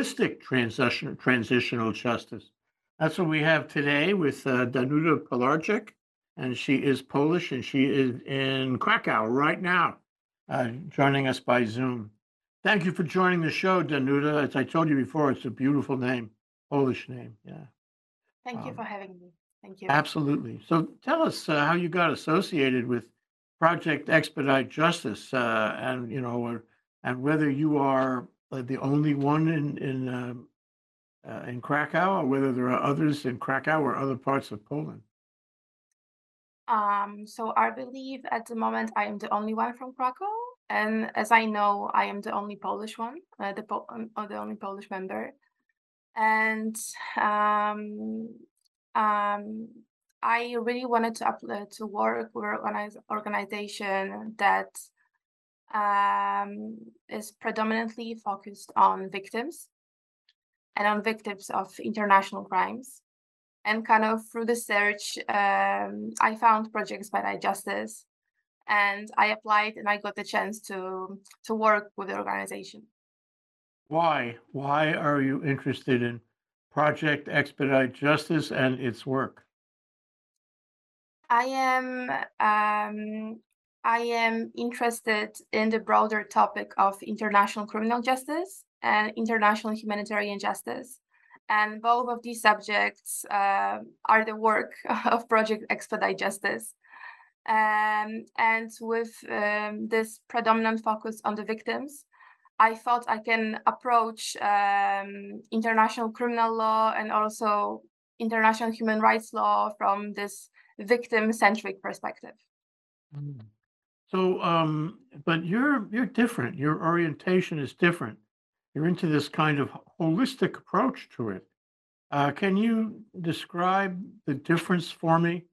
holistic transition, transitional justice. That's what we have today with uh, Danuta Pilarczyk, and she is Polish and she is in Krakow right now, uh, joining us by Zoom. Thank you for joining the show, Danuta. As I told you before, it's a beautiful name, Polish name. Yeah. Thank you Um, for having me. Thank you. absolutely. So tell us uh, how you got associated with Project Expedite Justice, uh, and you know, and whether you are uh, the only one in in um, uh, in Krakow, or whether there are others in Krakow or other parts of Poland. Um, so I believe at the moment I am the only one from Krakow, and as I know, I am the only Polish one, uh, the po- um, or the only Polish member. And um, um, I really wanted to apply to work with an organization that um, is predominantly focused on victims and on victims of international crimes. And kind of through the search, um, I found Project Expedite Justice, and I applied, and I got the chance to to work with the organization. Why? Why are you interested in Project Expedite Justice and its work? I am um, I am interested in the broader topic of international criminal justice and international humanitarian justice. And both of these subjects uh, are the work of Project Expedite Justice. Um, and with um, this predominant focus on the victims, I thought I can approach um, international criminal law and also international human rights law from this victim-centric perspective. Mm. So, um, but you're you're different. Your orientation is different. You're into this kind of holistic approach to it. Uh, can you describe the difference for me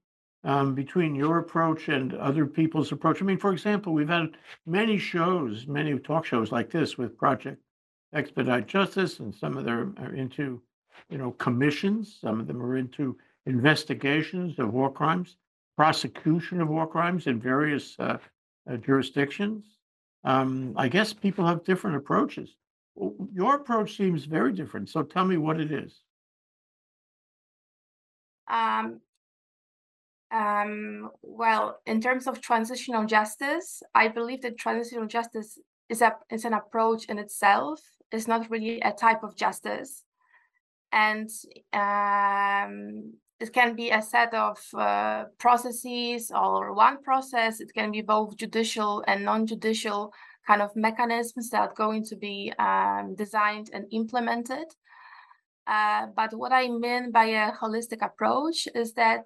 um, between your approach and other people's approach? I mean, for example, we've had many shows, many talk shows like this with Project Expedite Justice, and some of them are into, you know, commissions. Some of them are into investigations of war crimes, prosecution of war crimes in various uh, jurisdictions. Um, I guess people have different approaches. Your approach seems very different. So tell me what it is. Um, um, well, in terms of transitional justice, I believe that transitional justice is a is an approach in itself. It's not really a type of justice, and um, it can be a set of uh, processes or one process. It can be both judicial and non-judicial kind of mechanisms that are going to be um, designed and implemented. Uh, but what I mean by a holistic approach is that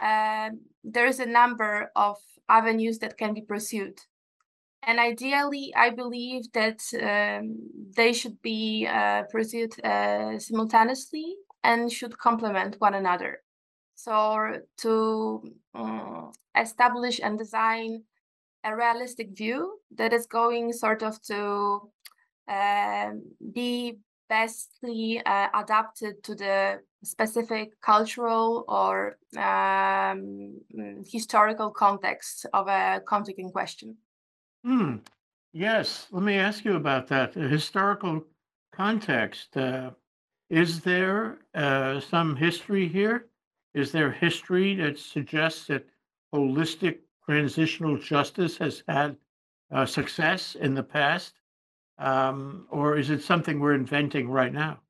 um, there is a number of avenues that can be pursued. And ideally, I believe that um, they should be uh, pursued uh, simultaneously and should complement one another. So, to um, establish and design a realistic view that is going sort of to um, be bestly uh, adapted to the specific cultural or um, historical context of a conflict in question. Hmm. Yes. Let me ask you about that. The historical context. Uh, is there uh, some history here? Is there history that suggests that holistic transitional justice has had uh, success in the past? Um, or is it something we're inventing right now?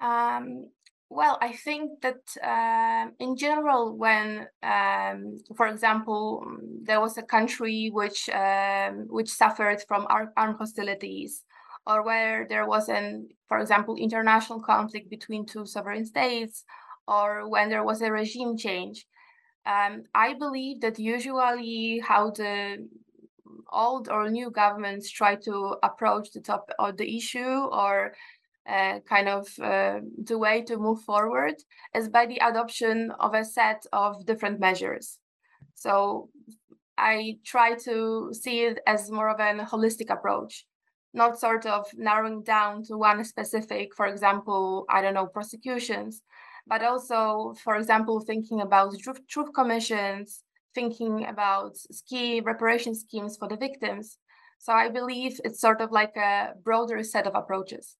Um, well, I think that um, in general, when, um, for example, there was a country which um, which suffered from armed hostilities, or where there was an, for example, international conflict between two sovereign states, or when there was a regime change, um, I believe that usually how the old or new governments try to approach the top of the issue or uh, kind of uh, the way to move forward is by the adoption of a set of different measures. So I try to see it as more of an holistic approach, not sort of narrowing down to one specific, for example, I don't know, prosecutions, but also, for example, thinking about truth, truth commissions, thinking about ski reparation schemes for the victims, So I believe it's sort of like a broader set of approaches.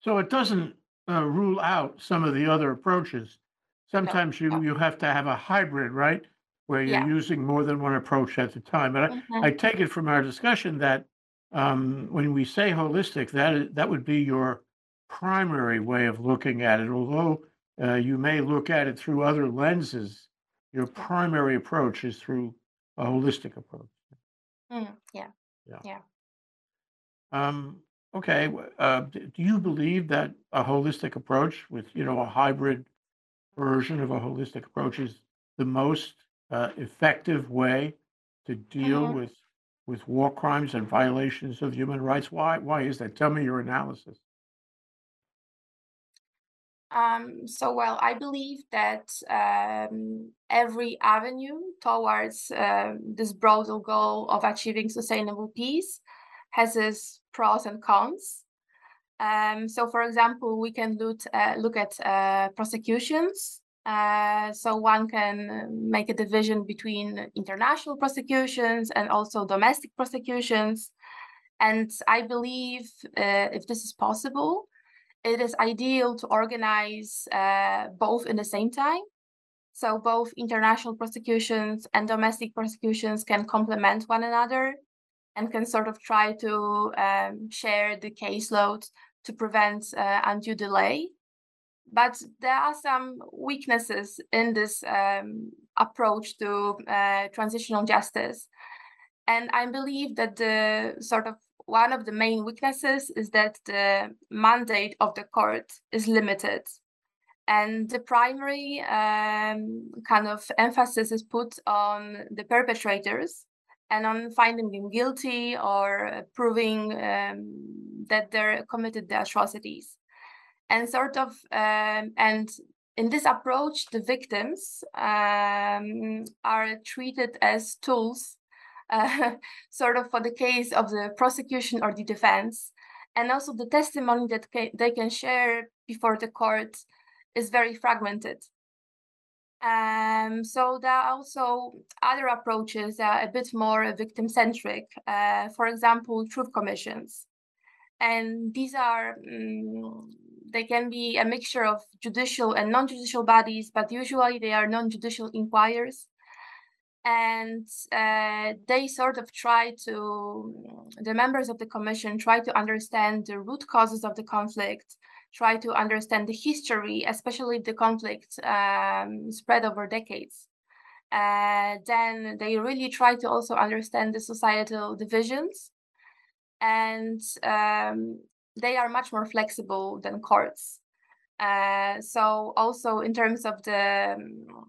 So it doesn't uh, rule out some of the other approaches. Sometimes you, no. you have to have a hybrid, right? Where you're Yeah. using more than one approach at the time. But I, Mhm. I take it from our discussion that um, when we say holistic, that is, that would be your primary way of looking at it. Although uh, you may look at it through other lenses, your primary approach is through a holistic approach. Mm, yeah. Um, okay, uh, do you believe that a holistic approach with, you know, a hybrid version of a holistic approach is the most uh, effective way to deal Mhm. with with war crimes and violations of human rights? Why? Why is that? Tell me your analysis. Um, so, well, I believe that um, every avenue towards um this broader goal of achieving sustainable peace has its pros and cons. Um, so, for example, we can look, uh, look at uh, prosecutions. Uh, so, one can uh, make a division between international prosecutions and also domestic prosecutions. And I believe uh, if this is possible, it is ideal to organize uh, both in the same time. So both international prosecutions and domestic prosecutions can complement one another and can sort of try to um, share the caseload to prevent uh, undue delay. But there are some weaknesses in this um, approach to uh, transitional justice. And I believe that the sort of one of the main weaknesses is that the mandate of the court is limited. And the primary um, kind of emphasis is put on the perpetrators and on finding them guilty or proving um, that they committed the atrocities. And sort of, um, and in this approach, the victims um, are treated as tools uh, sort of for the case of the prosecution or the defense. And also the testimony that ca- they can share before the court is very fragmented. Um, so there are also other approaches that are a bit more victim centric. Uh, for example, truth commissions. And these are, mm, they can be a mixture of judicial and non judicial bodies, but usually they are non judicial inquirers. And uh, they sort of try to the members of the commission try to understand the root causes of the conflict try to understand the history especially if the conflict um, spread over decades. Uh, then they really try to also understand the societal divisions. And um, they are much more flexible than courts uh, so also in terms of the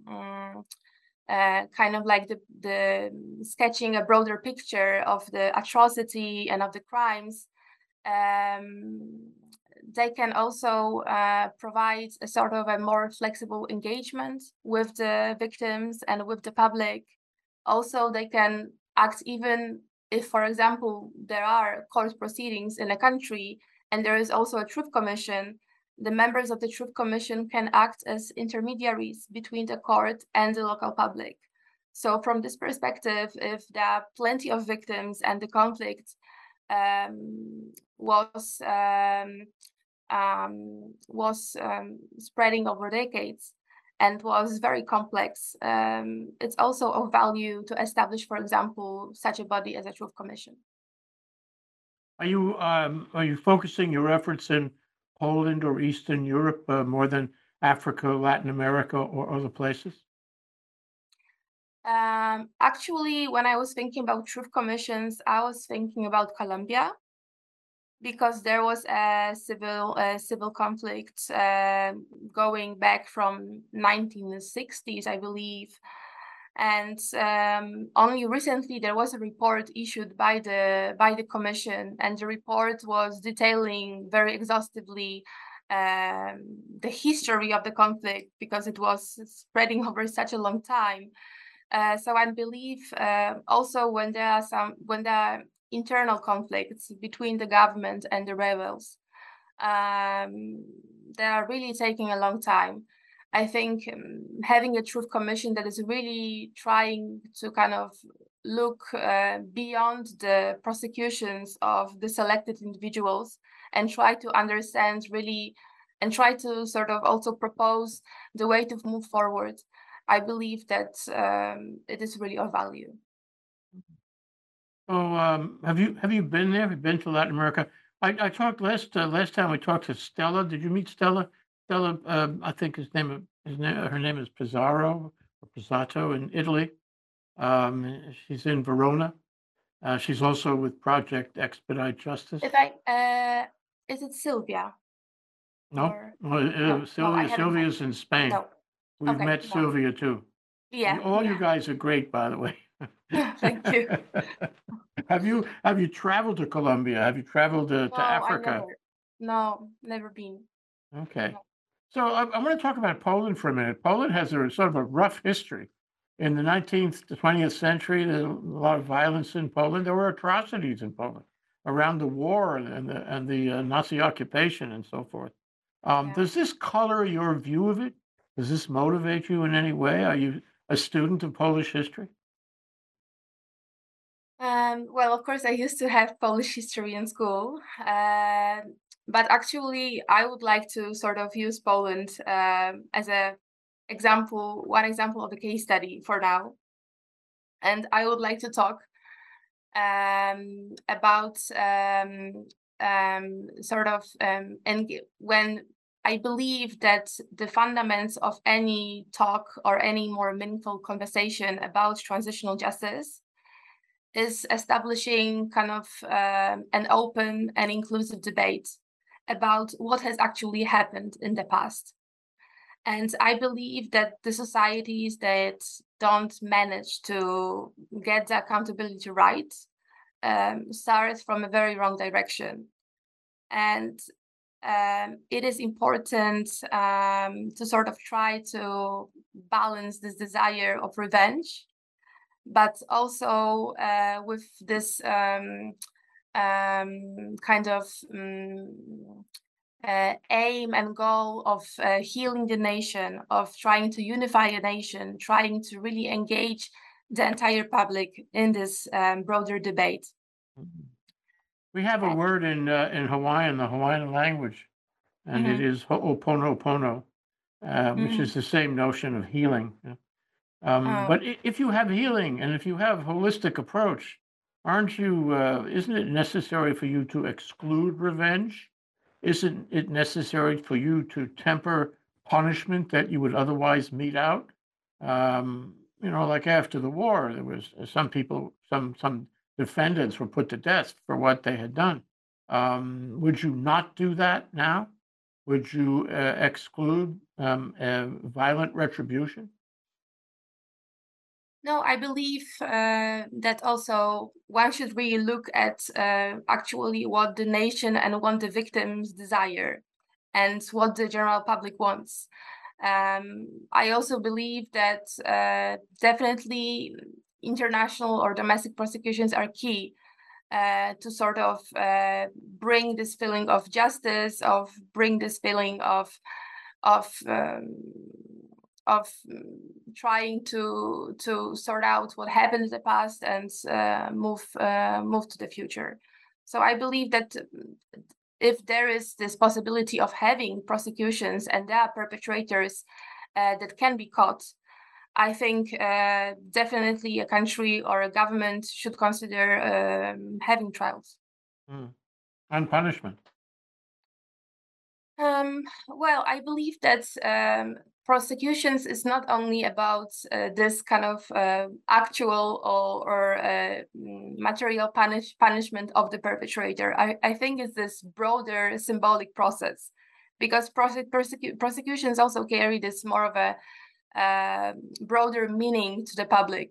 um, uh, kind of like the, the sketching a broader picture of the atrocity and of the crimes, um, they can also uh, provide a sort of a more flexible engagement with the victims and with the public. Also, they can act even if, for example, there are court proceedings in a country and there is also a truth commission the members of the Truth Commission can act as intermediaries between the court and the local public. So, from this perspective, if there are plenty of victims and the conflict um, was um, um, was um, spreading over decades and was very complex, um, it's also of value to establish, for example, such a body as a Truth Commission. Are you um, are you focusing your efforts in Poland or Eastern Europe uh, more than Africa, Latin America, or other places? Um, actually, when I was thinking about truth commissions, I was thinking about Colombia because there was a civil a civil conflict uh, going back from 1960s, I believe, and um, only recently there was a report issued by the by the commission, and the report was detailing very exhaustively um, the history of the conflict because it was spreading over such a long time. Uh, so I believe uh, also when there are some when there are internal conflicts between the government and the rebels, um, they are really taking a long time. I think um, having a truth commission that is really trying to kind of look uh, beyond the prosecutions of the selected individuals and try to understand really and try to sort of also propose the way to move forward. I believe that um, it is really of value. So, um, have you have you been there? Have you been to Latin America? I, I talked last uh, last time we talked to Stella. Did you meet Stella? Stella, um, I think his name his name her name is Pizarro or Pizzato in Italy. Um, she's in Verona. Uh, she's also with Project Expedite Justice. If I, uh, is it Sylvia? No, Or- well, uh, no, I Sylvia haven't Sylvia's in Spain. No. We've okay, met no. Sylvia too. Yeah. All you guys are great, by the way. Thank you. Have you have you traveled to Colombia? Have you traveled to, to No, I Africa? never. No, never been. Okay. No. So I, I want to talk about Poland for a minute. Poland has a sort of a rough history. In the 19th to 20th century, there was a lot of violence in Poland. There were atrocities in Poland around the war and the, and the uh, Nazi occupation and so forth. Um, Yeah. Does this color your view of it? Does this motivate you in any way? Are you a student of Polish history? Um, well, of course, I used to have Polish history in school, uh, but actually, I would like to sort of use Poland um, as a example, one example of a case study for now, and I would like to talk um, about um, um, sort of um, and when I believe that the fundamentals of any talk or any more meaningful conversation about transitional justice is establishing kind of um, an open and inclusive debate about what has actually happened in the past. And I believe that the societies that don't manage to get the accountability right um, start from a very wrong direction. And um, it is important um, to sort of try to balance this desire of revenge but also uh, with this um, kind of um, uh, aim and goal of uh, healing the nation, of trying to unify a nation, trying to really engage the entire public in this um, broader debate. We have a word in uh, in Hawaiian, the Hawaiian language, and it is ho'oponopono, uh, which Mhm. is the same notion of healing. Um, Oh. but if you have healing and if you have holistic approach, aren't you? Uh, isn't it necessary for you to exclude revenge? Isn't it necessary for you to temper punishment that you would otherwise mete out? Um, you know, like after the war, there was uh, some people, some some defendants were put to death for what they had done. Um, would you not do that now? Would you uh, exclude um, uh, violent retribution? No, I believe uh, that also why should we look at uh, actually what the nation and what the victims desire and what the general public wants. Um, I also believe that uh, definitely international or domestic prosecutions are key uh, to sort of uh, bring this feeling of justice, of bring this feeling of of um, of mm, trying to to sort out what happened in the past and uh, move uh, move to the future. So I believe that mm, if there is this possibility of having prosecutions and there are perpetrators uh, that can be caught, I think uh, definitely a country or a government should consider um, having trials. Mm. And punishment. Um, well, I believe that um, prosecutions is not only about uh, this kind of uh, actual or, or uh, mm, material punish punishment of the perpetrator. I, I think it's this broader symbolic process because prosec persecu prosecutions also carry this more of a uh, broader meaning to the public.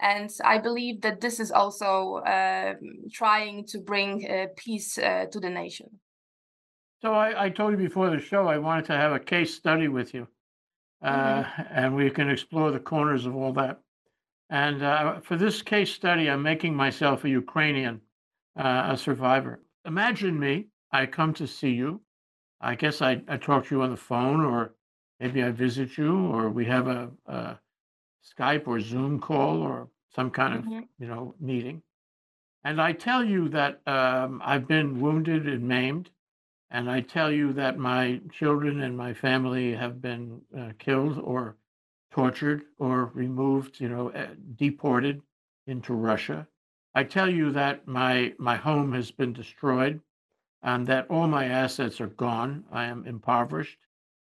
And I believe that this is also um trying to bring uh, peace uh, to the nation. So I, I told you before the show I wanted to have a case study with you, uh, and we can explore the corners of all that. And uh, for this case study, I'm making myself a Ukrainian, uh, a survivor. Imagine me. I come to see you. I guess I, I talk to you on the phone, or maybe I visit you, or we have a, a Skype or Zoom call or some kind of, Mhm. you know, meeting. And I tell you that um, I've been wounded and maimed. And I tell you that my children and my family have been uh, killed or tortured or removed, you know, uh, deported into Russia. I tell you that my my home has been destroyed and that all my assets are gone. I am impoverished.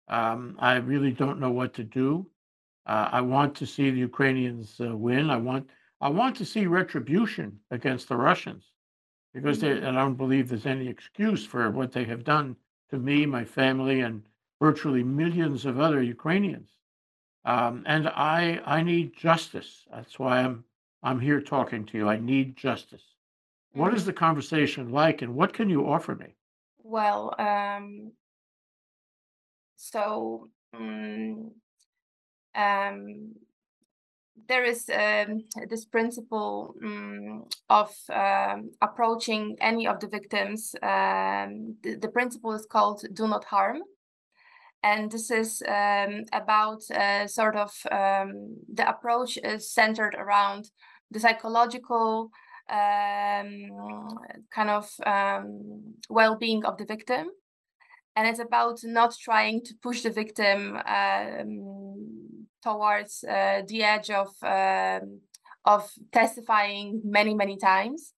Um, I really don't know what to do. Uh, I want to see the Ukrainians uh, win. I want I want to see retribution against the Russians because they, Mhm. I don't believe there's any excuse for what they have done to me, my family, and virtually millions of other Ukrainians. Um, and I I need justice. That's why I'm I'm here talking to you. I need justice. What is Mhm. the conversation like, and what can you offer me? Well, um, so mm, um, there is um, this principle mm, of um, approaching any of the victims. Um, the, the principle is called "do not harm," and this is um, about uh, sort of um, the approach is centered around the psychological kind of um, well-being of the victim and it's about not trying to push the victim towards uh, the edge of um, of testifying many many times.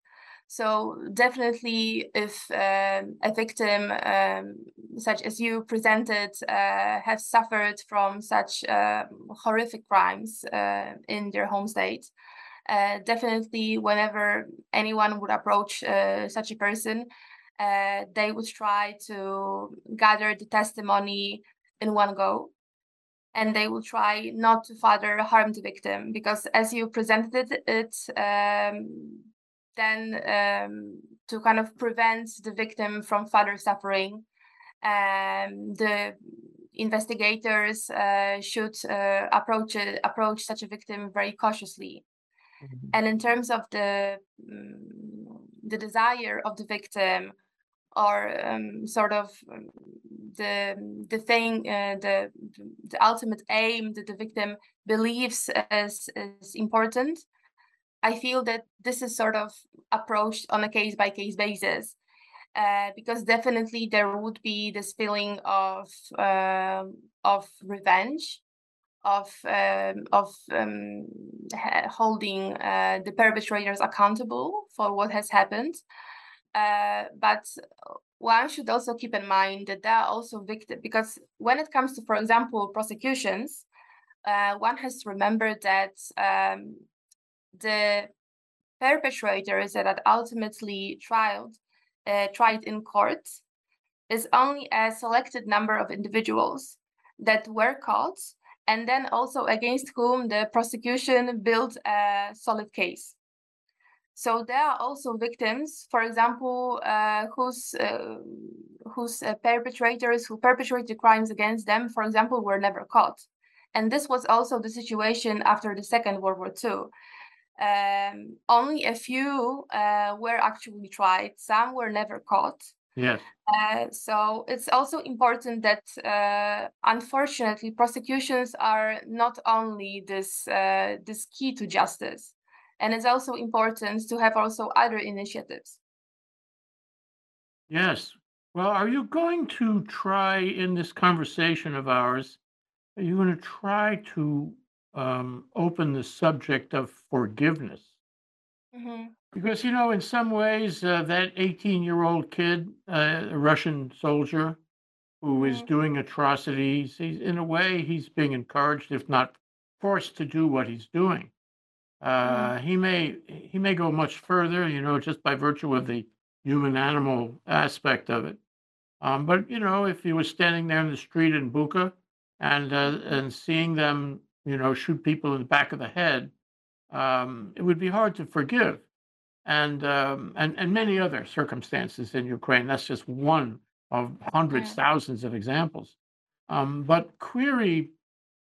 So definitely if um, a victim um, such as you presented uh, have suffered from such uh, horrific crimes uh, in their home state uh, definitely whenever anyone would approach uh, such a person they would try to gather the testimony in one go and they will try not to further harm the victim because as you presented it, um, then um, to kind of prevent the victim from further suffering um, the investigators uh, should uh, approach it, approach such a victim very cautiously Mhm. and in terms of the mm, the desire of the victim or um, sort of um, the the thing uh, the the ultimate aim that the victim believes is is important i feel that this is sort of approached on a case by case basis uh, because definitely there would be this feeling of um of revenge of um, of um, holding uh, the perpetrators accountable for what has happened. Uh, but one should also keep in mind that there are also victims because when it comes to, for example, prosecutions, uh, one has to remember that um, the perpetrators that are ultimately tried uh, tried in court is only a selected number of individuals that were caught and then also against whom the prosecution built a solid case. So there are also victims, for example, uh, whose uh, whose uh, perpetrators who perpetrated crimes against them, for example, were never caught. And this was also the situation after the Second World War II. Um, only a few uh, were actually tried. Some were never caught. Yes. Uh, so it's also important that, uh, unfortunately, prosecutions are not only this uh, this key to justice, and it's also important to have also other initiatives. Yes. Well, are you going to try in this conversation of ours, are you going to try to um, open the subject of forgiveness? Mhm, Because, you know, in some ways, uh, that 18 year old kid, uh, a Russian soldier who is mhm, doing atrocities, he's, in a way, he's being encouraged, if not forced to do what he's doing. Uh, he may he may go much further, you know, just by virtue of the human animal aspect of it. Um, but you know, if he was standing there in the street in Bucha and uh, and seeing them, you know, shoot people in the back of the head, um, it would be hard to forgive. And um, and and many other circumstances in Ukraine. That's just one of hundreds, thousands of examples. Um, but query,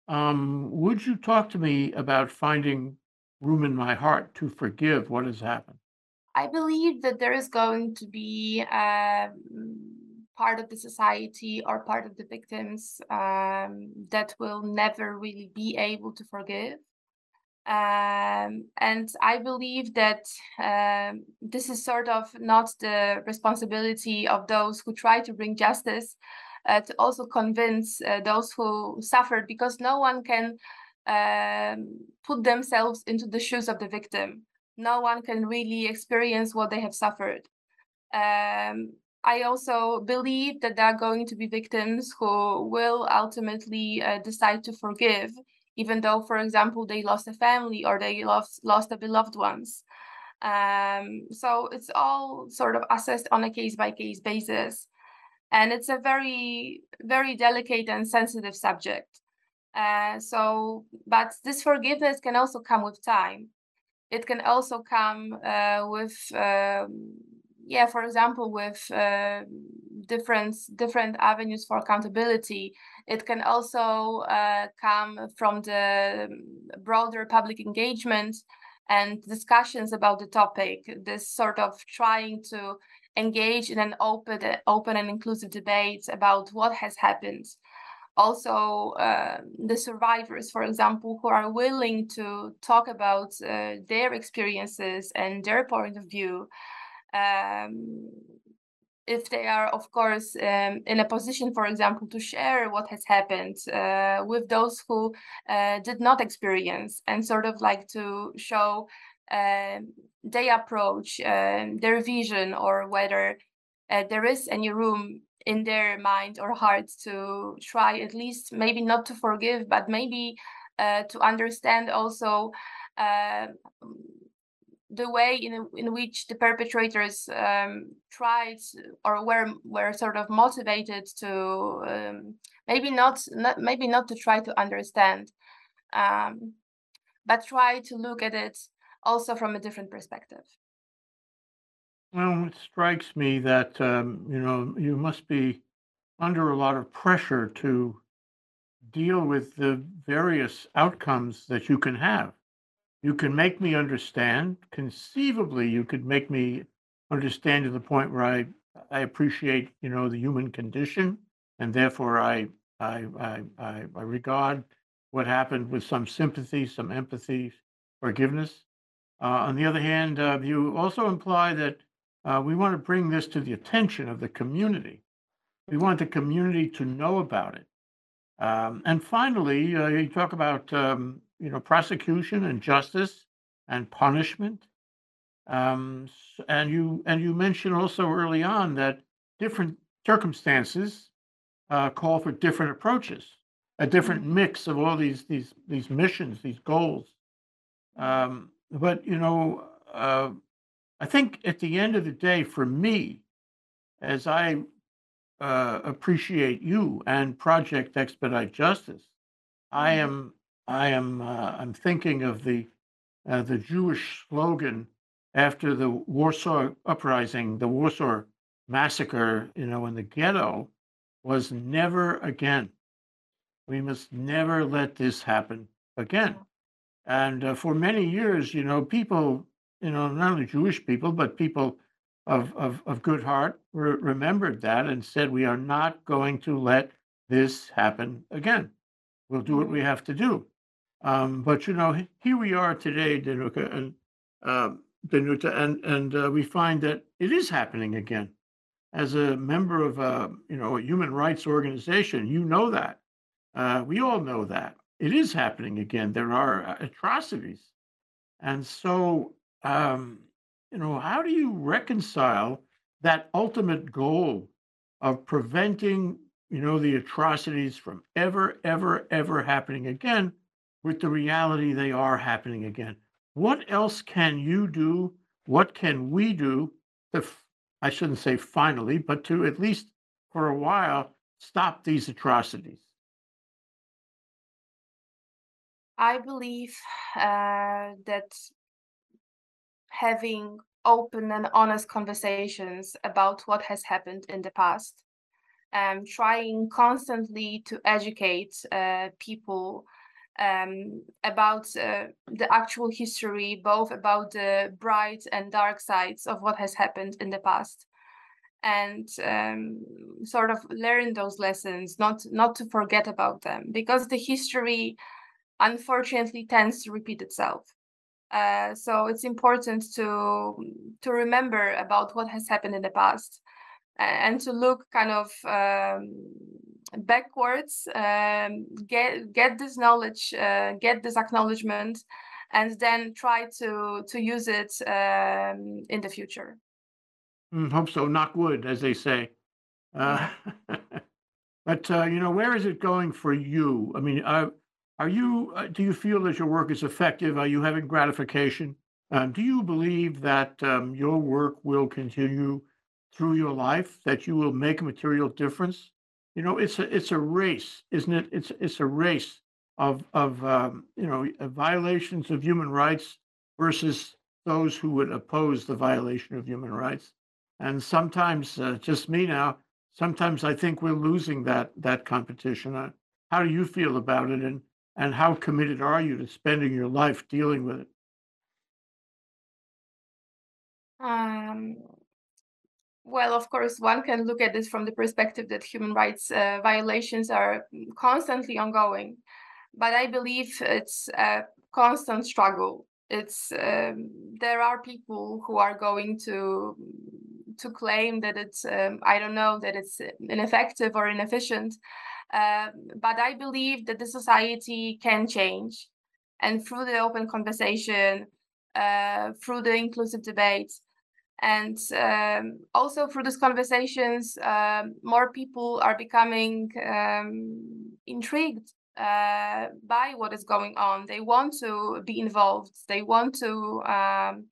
um, would you talk to me about finding room in my heart to forgive what has happened? I believe that there is going to be um, part of the society or part of the victims um, that will never really be able to forgive. Um, and I believe that um, this is sort of not the responsibility of those who try to bring justice uh, to also convince uh, those who suffered, because no one can um, put themselves into the shoes of the victim. No one can really experience what they have suffered. Um, I also believe that there are going to be victims who will ultimately uh, decide to forgive even though, for example, they lost a family or they lost lost a beloved ones. Um, so it's all sort of assessed on a case by case basis, and it's a very very delicate and sensitive subject. Uh, so, but this forgiveness can also come with time. It can also come uh, with, um, yeah, for example, with uh, different different avenues for accountability it can also uh, come from the broader public engagement and discussions about the topic, this sort of trying to engage in an open, open and inclusive debate about what has happened. Also, uh, the survivors, for example, who are willing to talk about uh, their experiences and their point of view, um, if they are, of course, um, in a position, for example, to share what has happened uh, with those who uh, did not experience and sort of like to show uh, their approach, um, their vision, or whether uh, there is any room in their mind or heart to try at least maybe not to forgive, but maybe uh, to understand also uh, the way in, in which the perpetrators um, tried or were were sort of motivated to um, maybe not, not maybe not to try to understand um, but try to look at it also from a different perspective well it strikes me that um, you know you must be under a lot of pressure to deal with the various outcomes that you can have you can make me understand. Conceivably, you could make me understand to the point where I I appreciate, you know, the human condition, and therefore I I I I, I regard what happened with some sympathy, some empathy, forgiveness. Uh, on the other hand, uh, you also imply that uh, we want to bring this to the attention of the community. We want the community to know about it. Um, and finally, uh, you talk about um, you know, prosecution and justice and punishment. Um, and you and you mentioned also early on that different circumstances uh, call for different approaches, a different mm-hmm. mix of all these these these missions, these goals. Um, but you know, uh, I think at the end of the day, for me, as I uh, appreciate you and Project Expedite Justice, I mm-hmm. am I am uh, I'm thinking of the uh, the Jewish slogan after the Warsaw uprising, the Warsaw massacre, you know, in the ghetto was never again. We must never let this happen again. And uh, for many years, you know, people, you know, not only Jewish people, but people of, of, of good heart re- remembered that and said, we are not going to let this happen again. We'll do what we have to do. Um, but you know, here we are today, Danuta, and uh, Danuta, and and uh, we find that it is happening again. As a member of a you know a human rights organization, you know that. Uh, we all know that it is happening again. There are uh, atrocities, and so um, you know, how do you reconcile that ultimate goal of preventing you know the atrocities from ever, ever, ever happening again? with the reality they are happening again. What else can you do? What can we do to, I shouldn't say finally, but to at least for a while stop these atrocities? I believe uh, that having open and honest conversations about what has happened in the past, um, trying constantly to educate uh, people um, about uh, the actual history, both about the bright and dark sides of what has happened in the past, and um, sort of learn those lessons, not not to forget about them, because the history unfortunately tends to repeat itself. Uh, so it's important to to remember about what has happened in the past and to look kind of um, backwards, um, get get this knowledge, uh, get this acknowledgement, and then try to to use it um, in the future. Mm, hope so. Knock wood, as they say. Uh, but uh, you know, where is it going for you? I mean, uh, are you? Uh, do you feel that your work is effective? Are you having gratification? Um, do you believe that um, your work will continue through your life? That you will make a material difference? You know, it's a it's a race, isn't it? It's it's a race of of um, you know uh, violations of human rights versus those who would oppose the violation of human rights. And sometimes, uh, just me now, sometimes I think we're losing that that competition. Uh, how do you feel about it, and and how committed are you to spending your life dealing with it? Um, well, of course, one can look at this from the perspective that human rights uh, violations are constantly ongoing, but I believe it's a constant struggle. It's um, there are people who are going to to claim that it's um, I don't know that it's ineffective or inefficient, uh, but I believe that the society can change, and through the open conversation, uh, through the inclusive debate, and um, also through these conversations, um, more people are becoming um, intrigued uh, by what is going on. They want to be involved. They want to um,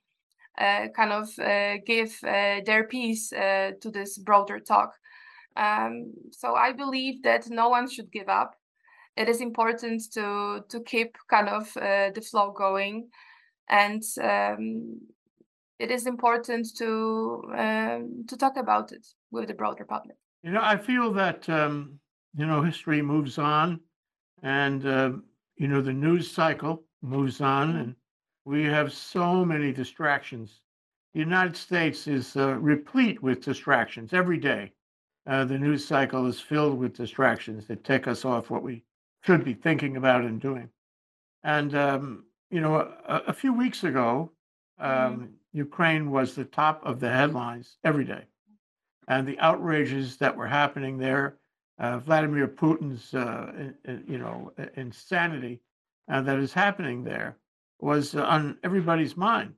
uh, kind of uh, give uh, their piece uh, to this broader talk. Um, so I believe that no one should give up. It is important to to keep kind of uh, the flow going, and um, it is important to um, to talk about it with the broader public. You know, I feel that um, you know history moves on, and uh, you know the news cycle moves on, and we have so many distractions. The United States is uh, replete with distractions every day. Uh, the news cycle is filled with distractions that take us off what we should be thinking about and doing. And um, you know, a, a few weeks ago, Mhm. um, Ukraine was the top of the headlines every day, and the outrages that were happening there, uh, Vladimir Putin's, uh, you know, insanity uh, that is happening there was uh, on everybody's mind.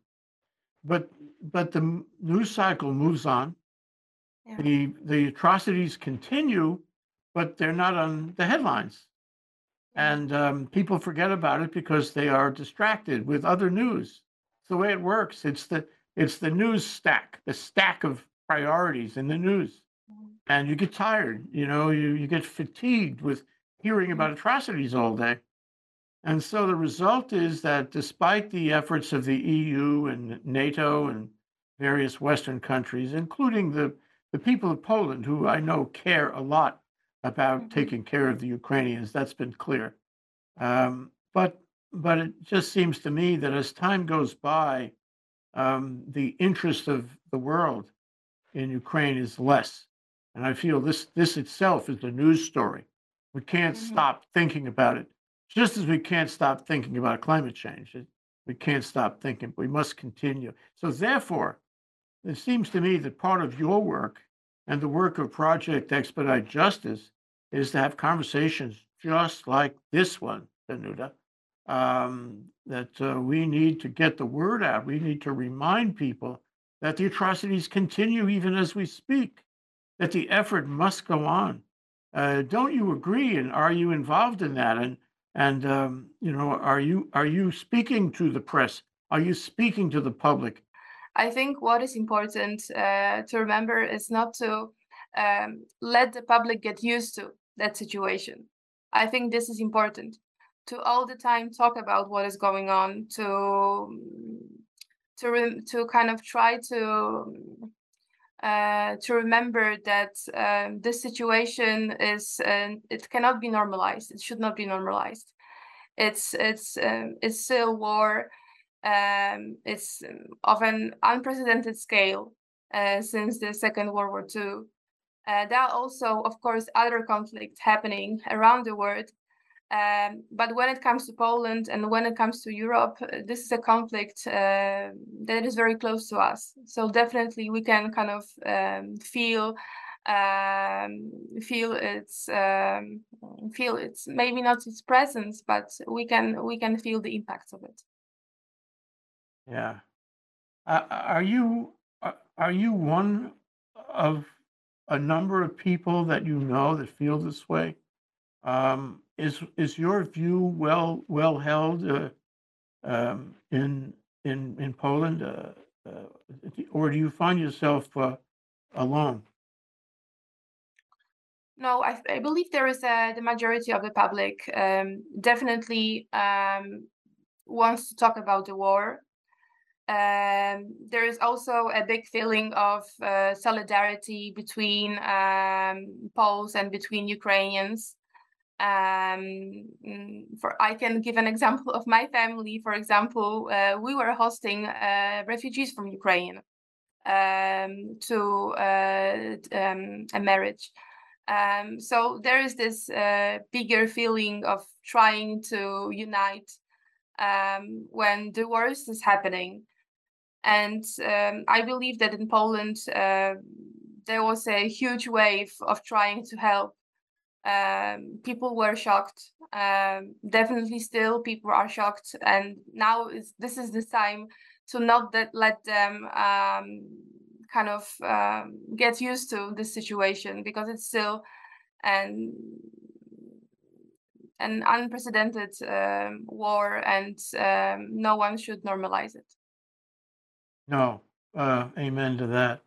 But but the m- news cycle moves on. Yeah. The the atrocities continue, but they're not on the headlines, and um, people forget about it because they are distracted with other news. It's the way it works. It's the it's the news stack, the stack of priorities in the news, Mhm. and you get tired. You know, you you get fatigued with hearing about atrocities all day. And so the result is that despite the efforts of the EU and NATO and various Western countries, including the, the people of Poland, who I know care a lot about Mhm. taking care of the Ukrainians, that's been clear. Um, but but it just seems to me that as time goes by, um, the interest of the world in Ukraine is less. And I feel this this itself is a news story. We can't Mhm. stop thinking about it, just as we can't stop thinking about climate change. It- We can't stop thinking. We must continue. So therefore, it seems to me that part of your work and the work of Project Expedite Justice is to have conversations just like this one, Danuta. Um, that uh, we need to get the word out. We need to remind people that the atrocities continue even as we speak, that the effort must go on. Uh, don't you agree? And are you involved in that? And and um, you know, are you are you speaking to the press? Are you speaking to the public? I think what is important uh, to remember is not to um, let the public get used to that situation. I think this is important to all the time talk about what is going on, to to to kind of try to uh, to remember that um, this situation is uh, it cannot be normalized. It should not be normalized. It's it's um, it's still war. Um, it's um, of an unprecedented scale uh, since the Second World War II. Uh, there are also, of course, other conflicts happening around the world, Um, but when it comes to Poland and when it comes to Europe, uh, this is a conflict uh, that is very close to us. So definitely we can kind of um, feel um, feel its um, feel its maybe not its presence, but we can we can feel the impacts of it. Yeah. Uh, are you are you one of a number of people that you know that feel this way? Um, is is your view well well held uh, um, in in in Poland, uh, uh, or do you find yourself uh, alone? No, I, I believe there is a the majority of the public um, definitely um, wants to talk about the war. Um, there is also a big feeling of uh, solidarity between um, Poles and between Ukrainians. Um, mm, for I can give an example of my family. For example, uh, we were hosting uh, refugees from Ukraine um, to uh, um, a marriage. Um, so there is this uh, bigger feeling of trying to unite when the worst is happening. And um, I believe that in Poland, uh, there was a huge wave of trying to help um, people were shocked. Um, definitely, still people are shocked, and now is this is the time to not that let them um, kind of um, get used to this situation because it's still an unprecedented um, war, and um, no one should normalize it. No, uh, amen to that.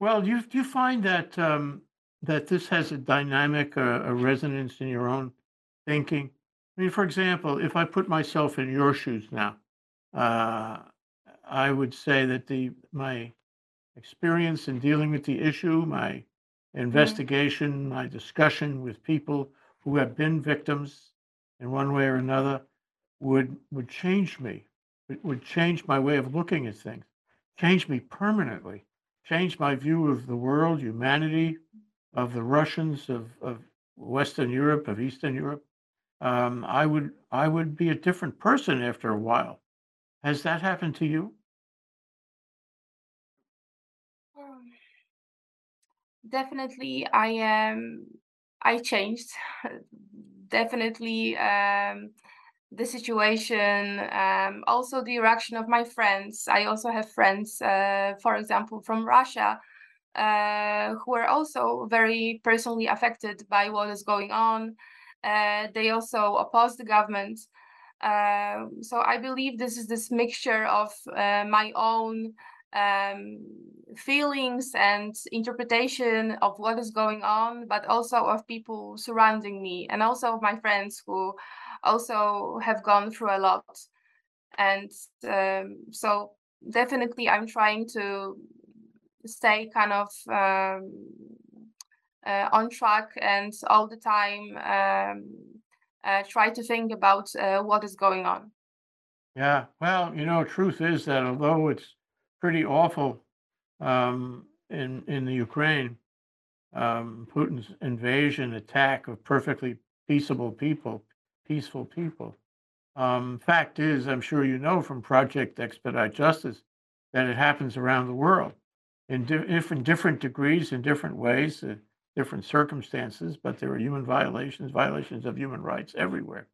Well, do you do you find that um, that this has a dynamic, uh, a resonance in your own thinking? I mean, for example, if I put myself in your shoes now, uh, I would say that the my experience in dealing with the issue, my Mm, investigation, my discussion with people who have been victims in one way or another would would change me. It would change my way of looking at things, change me permanently, change my view of the world, humanity, of the Russians, of, of Western Europe, of Eastern Europe. Um, I would I would be a different person after a while. Has that happened to you? um, Definitely, I am. I changed. Definitely, um, the situation, um, also the reaction of my friends. I also have friends, uh, for example, from Russia, uh, who are also very personally affected by what is going on. Uh, they also oppose the government. Uh, so I believe this is this mixture of uh, my own um, feelings and interpretation of what is going on, but also of people surrounding me and also of my friends who also have gone through a lot. And um, so definitely I'm trying to stay kind of um, uh, on track and all the time um, uh, try to think about uh, what is going on. Yeah. Well, you know, truth is that although it's pretty awful um, in in the Ukraine, um, Putin's invasion attack of perfectly peaceable people, peaceful people. Um, fact is, I'm sure you know from Project Expedite Justice that it happens around the world in di- different different degrees, in different ways, uh, different circumstances. But there are human violations, violations of human rights everywhere,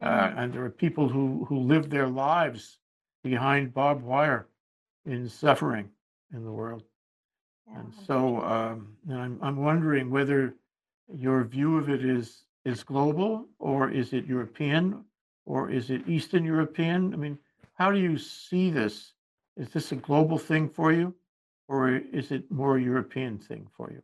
uh, Mhm. and there are people who who live their lives behind barbed wire in suffering in the world. And so, um, and I'm, I'm wondering whether your view of it is, is global or is it European or is it Eastern European? I mean, how do you see this? Is this a global thing for you or is it more European thing for you?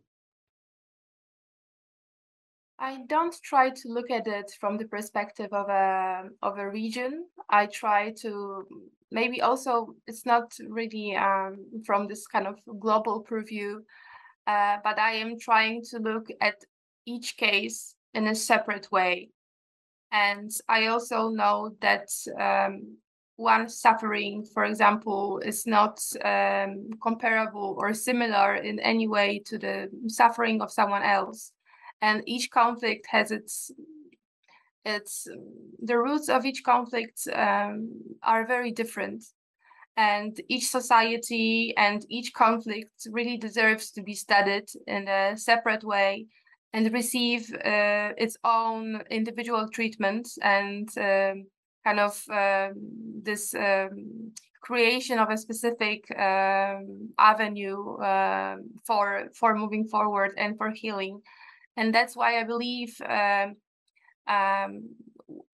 I don't try to look at it from the perspective of a of a region. I try to maybe also it's not really um, from this kind of global purview, uh, but I am trying to look at each case in a separate way. And I also know that um, one suffering, for example, is not um, comparable or similar in any way to the suffering of someone else. And each conflict has its it's the roots of each conflict um, are very different and each society and each conflict really deserves to be studied in a separate way and receive uh, its own individual treatment and um, kind of um, this um, creation of a specific um, avenue uh, for for moving forward and for healing. And that's why i believe um,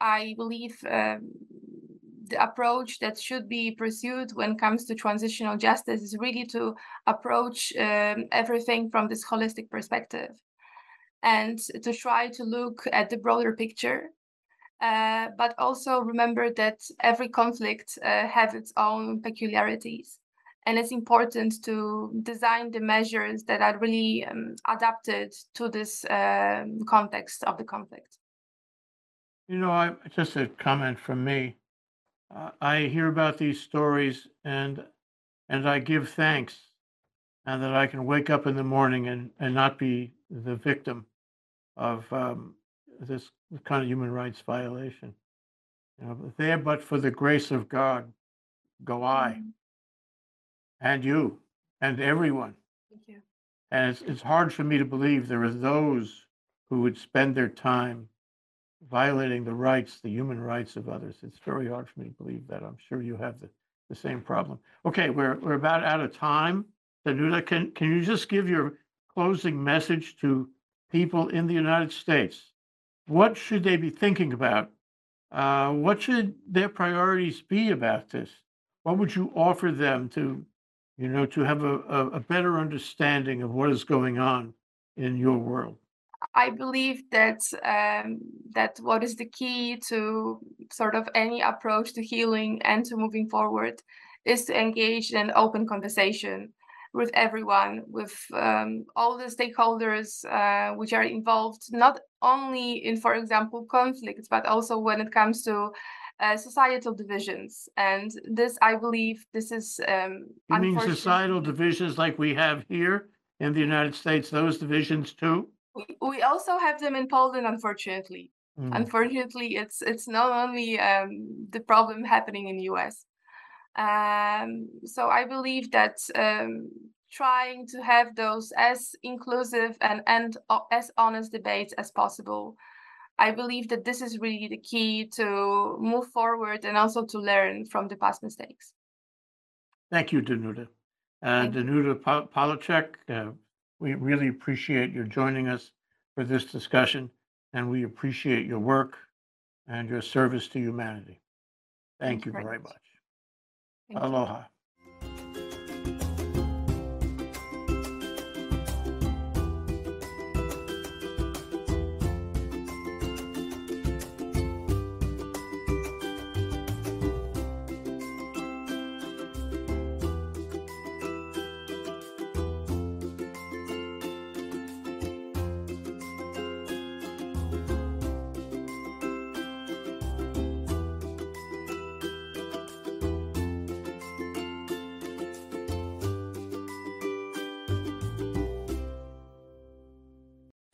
i believe the approach that should be pursued when it comes to transitional justice is really to approach everything from this holistic perspective and to try to look at the broader picture. Uh, but also remember that every conflict uh, has its own peculiarities and it's important to design the measures that are really um, adapted to this um, context of the conflict. You know i just a comment from me. Uh, I hear about these stories and and I give thanks and that I can wake up in the morning and, and not be the victim of um, this kind of human rights violation. You know, there but for the grace of God go I Mhm. and you and everyone. Thank you. And it's, it's hard for me to believe there are those who would spend their time violating the rights, the human rights of others. It's very hard for me to believe that. I'm sure you have the, the same problem. Okay, we're, we're about out of time. Danuta, can, can you just give your closing message to people in the United States? What should they be thinking about? Uh, what should their priorities be about this? What would you offer them to, you know, to have a, a, better understanding of what is going on in your world? I believe that um, that what is the key to sort of any approach to healing and to moving forward is to engage in an open conversation with everyone, with um, all the stakeholders uh, which are involved, not only in, for example, conflicts, but also when it comes to uh, societal divisions. And this, I believe, this is um, You mean societal divisions like we have here in the United States, those divisions too? we, also have them in Poland, unfortunately. Mm. Unfortunately, it's it's not only um, the problem happening in the US. Um, so I believe that um, trying to have those as inclusive and and o- as honest debates as possible. I believe that this is really the key to move forward and also to learn from the past mistakes. Thank you, Danuta. Uh, Thank. Danuta Polachek, uh, we really appreciate your joining us for this discussion, and we appreciate your work and your service to humanity. Thank you very much. much. Aloha.